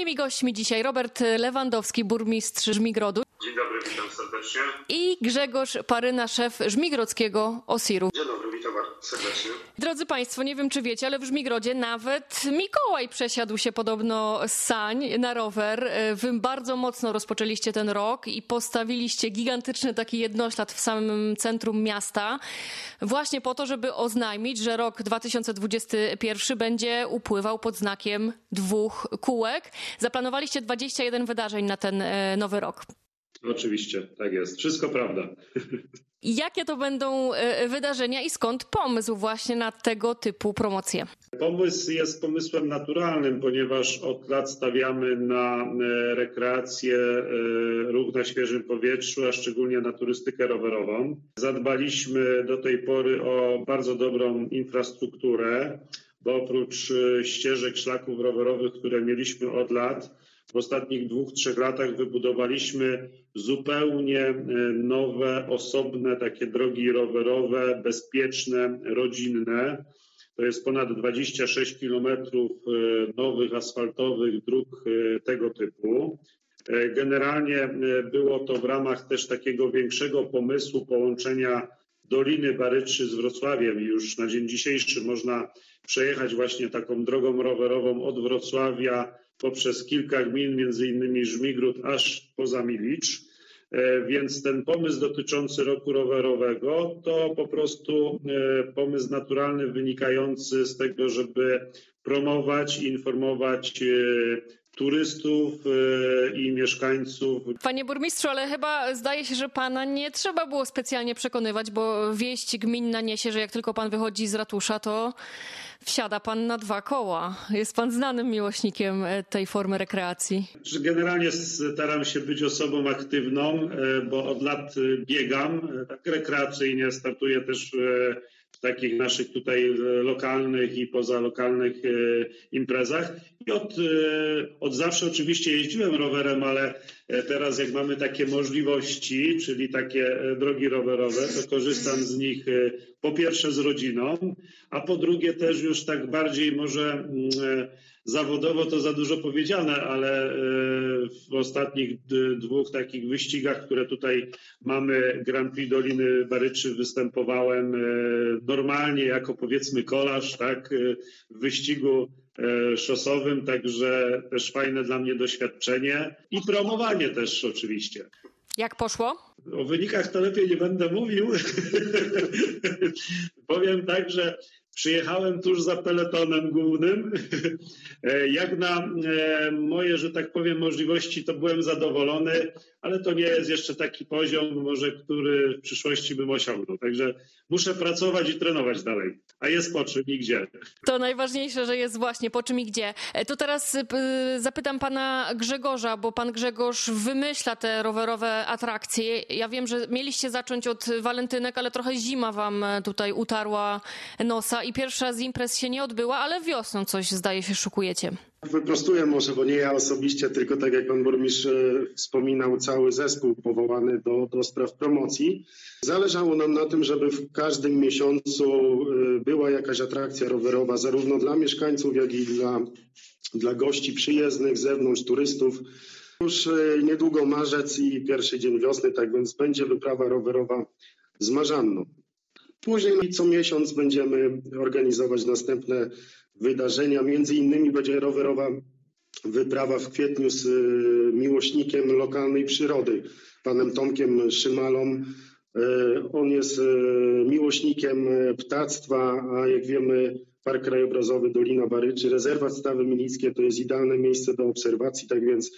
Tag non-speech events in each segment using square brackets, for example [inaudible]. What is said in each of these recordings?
Moimi gośćmi dzisiaj Robert Lewandowski, burmistrz Żmigrodu. Dzień dobry, witam serdecznie. I Grzegorz Paryna, szef Żmigrodzkiego OSIR-u. Dzień witam bardzo serdecznie. Drodzy Państwo, nie wiem czy wiecie, ale w Żmigrodzie nawet Mikołaj przesiadł się podobno z sań na rower. Wy bardzo mocno rozpoczęliście ten rok i postawiliście gigantyczny taki jednoślad w samym centrum miasta. Właśnie po to, żeby oznajmić, że rok 2021 będzie upływał pod znakiem dwóch kółek. Zaplanowaliście 21 wydarzeń na ten e, nowy rok. Oczywiście, tak jest. Wszystko prawda. [laughs] Jakie to będą e, wydarzenia i skąd pomysł właśnie na tego typu promocje? Pomysł jest pomysłem naturalnym, ponieważ od lat stawiamy na e, rekreację, e, ruch na świeżym powietrzu, a szczególnie na turystykę rowerową. Zadbaliśmy do tej pory o bardzo dobrą infrastrukturę, bo oprócz ścieżek, szlaków rowerowych, które mieliśmy od lat, w ostatnich dwóch, trzech latach wybudowaliśmy zupełnie e, nowe, osobne takie drogi rowerowe, bezpieczne, rodzinne. To jest ponad 26 kilometrów e, nowych asfaltowych dróg e, tego typu. Generalnie było to w ramach też takiego większego pomysłu połączenia Doliny Baryczy z Wrocławiem. Już na dzień dzisiejszy można przejechać właśnie taką drogą rowerową od Wrocławia poprzez kilka gmin, między innymi Żmigród, aż poza Milicz. E, więc ten pomysł dotyczący roku rowerowego to po prostu e, pomysł naturalny wynikający z tego, żeby promować, informować e, turystów i mieszkańców. Panie burmistrzu, ale chyba zdaje się, że pana nie trzeba było specjalnie przekonywać, bo wieść gminna niesie, że jak tylko pan wychodzi z ratusza, to wsiada pan na dwa koła. Jest pan znanym miłośnikiem e, tej formy rekreacji. Generalnie staram się być osobą aktywną, e, bo od lat e, biegam tak rekreacyjnie, startuję też w takich naszych tutaj lokalnych i pozalokalnych imprezach. I od, od zawsze oczywiście jeździłem rowerem, ale teraz jak mamy takie możliwości, czyli takie drogi rowerowe, to korzystam z nich po pierwsze z rodziną, a po drugie też już tak bardziej może mm, e, zawodowo to za dużo powiedziane, ale e, w ostatnich dwóch takich wyścigach, które tutaj mamy, Grand Prix Doliny Baryczy występowałem e, normalnie jako powiedzmy kolarz, tak, w wyścigu szosowym, także też fajne dla mnie doświadczenie i promowanie też oczywiście. Jak poszło? O wynikach to lepiej nie będę mówił. [laughs] Powiem tak, że Przyjechałem tuż za peletonem głównym. E, jak na e, moje, że tak powiem, możliwości, to byłem zadowolony, ale to nie jest jeszcze taki poziom, może który w przyszłości bym osiągnął. Także muszę pracować i trenować dalej. A jest po czym i gdzie. To najważniejsze, że jest właśnie po czym i gdzie. E, to teraz zapytam pana Grzegorza, bo pan Grzegorz wymyśla te rowerowe atrakcje. Ja wiem, że mieliście zacząć od walentynek, ale trochę zima wam tutaj utarła nosa i pierwsza z imprez się nie odbyła, ale wiosną coś zdaje się szukujecie. Wyprostuję może, bo nie ja osobiście, tylko tak jak pan burmistrz e, wspominał, cały zespół powołany do, do spraw promocji. Zależało nam na tym, żeby w każdym miesiącu e, była jakaś atrakcja rowerowa, zarówno dla mieszkańców, jak i dla, dla gości przyjezdnych z zewnątrz, turystów. Już e, niedługo marzec i pierwszy dzień wiosny, tak więc będzie wyprawa rowerowa z Marzanną. Później co miesiąc będziemy organizować następne wydarzenia. Między innymi będzie rowerowa wyprawa w kwietniu z y, miłośnikiem lokalnej przyrody, panem Tomkiem Szymalą. Y, on jest y, miłośnikiem ptactwa, a jak wiemy Park Krajobrazowy Dolina Baryczy, rezerwat Stawy Milickie to jest idealne miejsce do obserwacji, tak więc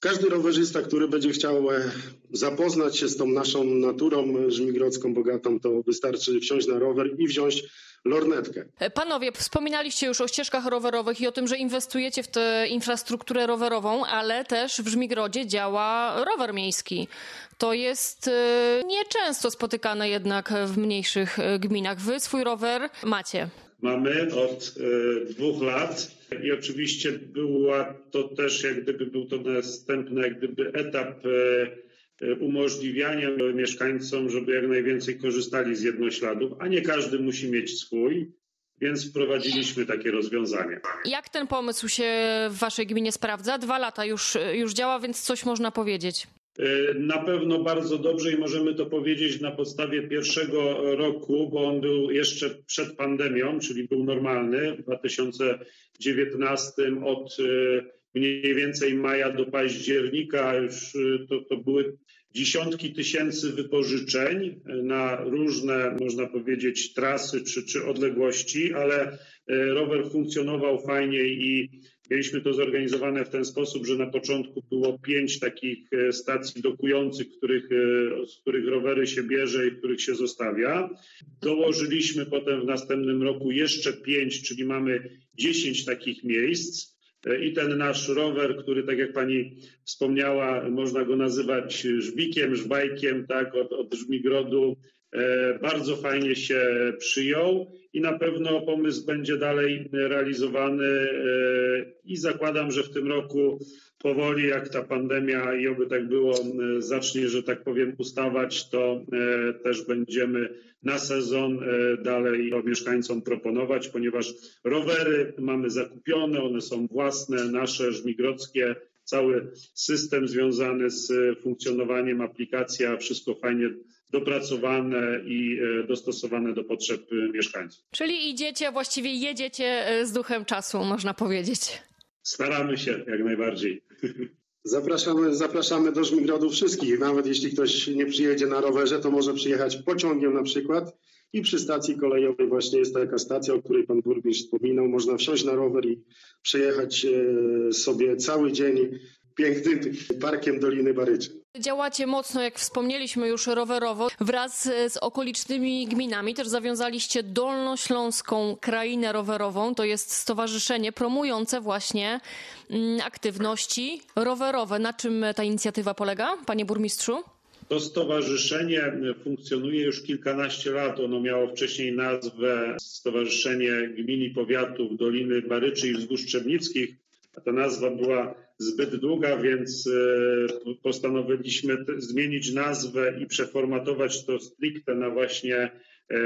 każdy rowerzysta, który będzie chciał e, zapoznać się z tą naszą naturą żmigrodzką, bogatą, to wystarczy wsiąść na rower i wziąć lornetkę. Panowie, wspominaliście już o ścieżkach rowerowych i o tym, że inwestujecie w tę infrastrukturę rowerową, ale też w Żmigrodzie działa rower miejski. To jest e, nieczęsto spotykane jednak w mniejszych e, gminach. Wy swój rower macie. Mamy od dwóch lat i oczywiście była to też jak gdyby był to następny jak gdyby etap e, e, umożliwiania mieszkańcom, żeby jak najwięcej korzystali z jednośladów, a nie każdy musi mieć swój. więc wprowadziliśmy takie rozwiązanie. Jak ten pomysł się w waszej gminie sprawdza? Dwa lata już, już działa, więc coś można powiedzieć. E, na pewno bardzo dobrze i możemy to powiedzieć na podstawie pierwszego roku, bo on był jeszcze przed pandemią, czyli był normalny. W 2019 od e, mniej więcej maja do października już e, to, to były dziesiątki tysięcy wypożyczeń na różne, można powiedzieć, trasy czy, czy odległości, ale rower funkcjonował fajnie i Mieliśmy to zorganizowane w ten sposób, że na początku było pięć takich e, stacji dokujących, których, e, z których rowery się bierze i których się zostawia. Dołożyliśmy potem w następnym roku jeszcze pięć, czyli mamy dziesięć takich miejsc. E, I ten nasz rower, który, tak jak pani wspomniała, można go nazywać żbikiem, żbajkiem, tak, od, od Żmigrodu bardzo fajnie się przyjął i na pewno pomysł będzie dalej realizowany e, i zakładam, że w tym roku powoli, jak ta pandemia i oby tak było, e, zacznie, że tak powiem, ustawać, to też będziemy na sezon dalej mieszkańcom proponować, ponieważ rowery mamy zakupione, one są własne, nasze, żmigrodzkie, cały system związany z funkcjonowaniem aplikacja, wszystko fajnie dopracowane i e, dostosowane do potrzeb e, mieszkańców. Czyli idziecie, właściwie jedziecie e, z duchem czasu, można powiedzieć. Staramy się jak najbardziej. [laughs] Zapraszamy, zapraszamy do Żmigrodu wszystkich. Nawet jeśli ktoś nie przyjedzie na rowerze, to może przyjechać pociągiem na przykład. I przy stacji kolejowej właśnie jest taka stacja, o której pan burmistrz wspominał. Można wsiąść na rower i przejechać sobie cały dzień pięknym parkiem Doliny Baryczy. Działacie mocno, jak wspomnieliśmy już rowerowo, wraz z okolicznymi gminami. Też zawiązaliście Dolnośląską Krainę Rowerową. To jest stowarzyszenie promujące właśnie mm, aktywności rowerowe. Na czym ta inicjatywa polega, panie burmistrzu? To stowarzyszenie funkcjonuje już kilkanaście lat. Ono miało wcześniej nazwę Stowarzyszenie Gmin i Powiatów Doliny Baryczy i Wzgórz Trzebnickich. Ta nazwa była zbyt długa, więc e, postanowiliśmy zmienić nazwę i przeformatować to stricte na właśnie e,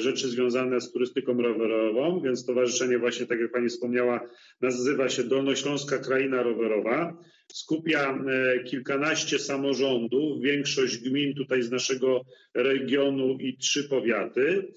rzeczy związane z turystyką rowerową, więc stowarzyszenie właśnie, tak jak Pani wspomniała, nazywa się Dolnośląska Kraina Rowerowa. Skupia e, kilkanaście samorządów, większość gmin tutaj z naszego regionu i trzy powiaty.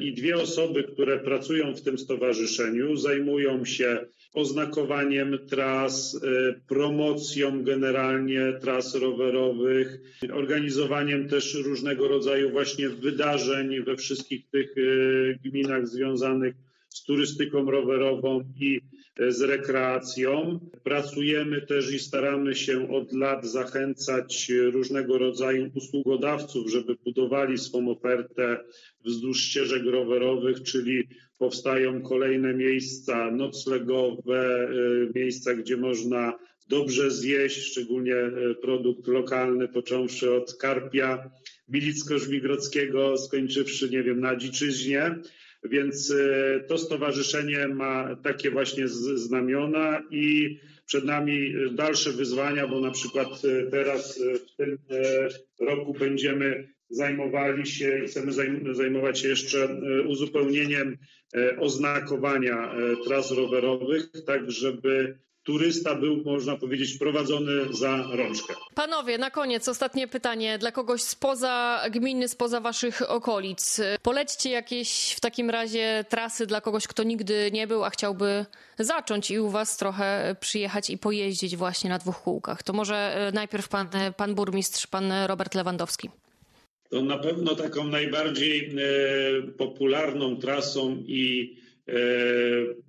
I dwie osoby, które pracują w tym stowarzyszeniu, zajmują się oznakowaniem tras, e, promocją generalnie tras rowerowych, organizowaniem też różnego rodzaju właśnie wydarzeń we wszystkich tych e, gminach związanych z turystyką rowerową i e, z rekreacją. Pracujemy też i staramy się od lat zachęcać różnego rodzaju usługodawców, żeby budowali swą ofertę wzdłuż ścieżek rowerowych, czyli powstają kolejne miejsca noclegowe, y, miejsca, gdzie można dobrze zjeść, szczególnie produkt lokalny, począwszy od karpia milicko-żmigrodzkiego, skończywszy, nie wiem, na dziczyźnie. Więc y, to stowarzyszenie ma takie właśnie znamiona i przed nami dalsze wyzwania, bo na przykład teraz w tym roku będziemy zajmowali się, chcemy zajmować się jeszcze e, uzupełnieniem e, oznakowania e, tras rowerowych, tak żeby turysta był, można powiedzieć, prowadzony za rączkę. Panowie, na koniec ostatnie pytanie dla kogoś spoza gminy, spoza waszych okolic. Polećcie jakieś w takim razie trasy dla kogoś, kto nigdy nie był, a chciałby zacząć i u was trochę przyjechać i pojeździć właśnie na dwóch kółkach. To może najpierw pan, pan burmistrz, pan Robert Lewandowski to na pewno taką najbardziej e, popularną trasą i e,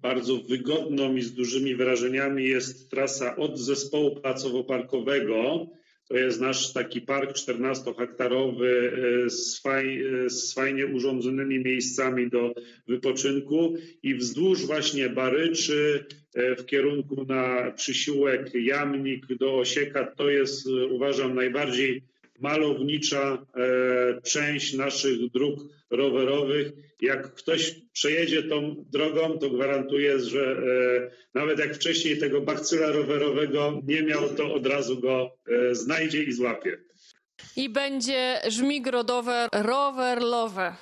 bardzo wygodną i z dużymi wrażeniami jest trasa od zespołu placowo-parkowego. To jest nasz taki park 14-hektarowy e, z, faj, z fajnie urządzonymi miejscami do wypoczynku i wzdłuż właśnie Baryczy w kierunku na przysiłek Jamnik do Osieka to jest uważam najbardziej malownicza e, część naszych dróg rowerowych. Jak ktoś przejedzie tą drogą, to gwarantuję, że e, nawet jak wcześniej tego bakcyla rowerowego nie miał, to od razu go e, znajdzie i złapie. I będzie żmigrodowe rowerlowe.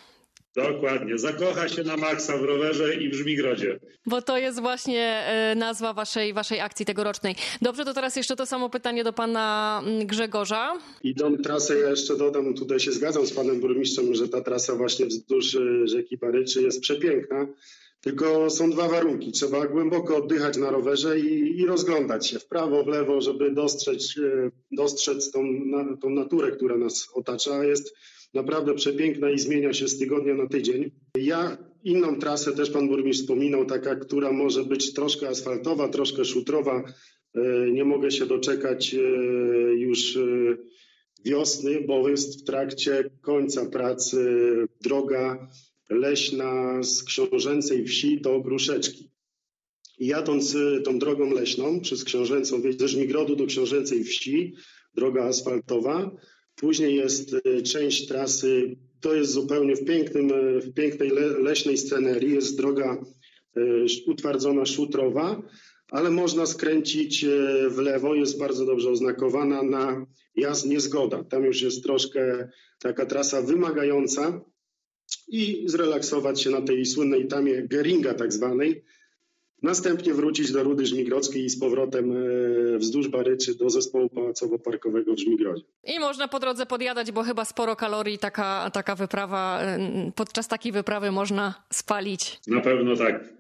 Dokładnie. Zakocha się na maksa w rowerze i w Żmigrodzie. Bo to jest właśnie e, nazwa waszej, waszej akcji tegorocznej. Dobrze, to teraz jeszcze to samo pytanie do pana mm, Grzegorza. Idą trasę, ja jeszcze dodam, tutaj się zgadzam z panem burmistrzem, że ta trasa właśnie wzdłuż e, rzeki Paryczy jest przepiękna. Tylko są dwa warunki. Trzeba głęboko oddychać na rowerze i, i rozglądać się w prawo, w lewo, żeby dostrzec, e, dostrzec tą, tą naturę, która nas otacza. Jest naprawdę przepiękna i zmienia się z tygodnia na tydzień. Ja inną trasę też pan burmistrz wspominał, taka, która może być troszkę asfaltowa, troszkę szutrowa. E, Nie mogę się doczekać e, już e, wiosny, bo jest w trakcie końca pracy droga leśna z książęcej wsi do Gruszeczki. I jadąc tą drogą leśną przez książęcą ze Żmigrodu do książęcej wsi, droga asfaltowa, później jest y, część trasy, to jest zupełnie w, pięknym, y, w pięknej le, leśnej scenerii, jest droga y, utwardzona szutrowa, ale można skręcić w lewo, jest bardzo dobrze oznakowana na jazd niezgoda. Tam już jest troszkę taka trasa wymagająca, i zrelaksować się na tej słynnej tamie Geringa tak zwanej. Następnie wrócić do Rudy Żmigrodzkiej i z powrotem e, wzdłuż Baryczy do zespołu pałacowo-parkowego w Żmigrodzie. I można po drodze podjadać, bo chyba sporo kalorii taka, taka wyprawa, e, podczas takiej wyprawy można spalić. Na pewno tak.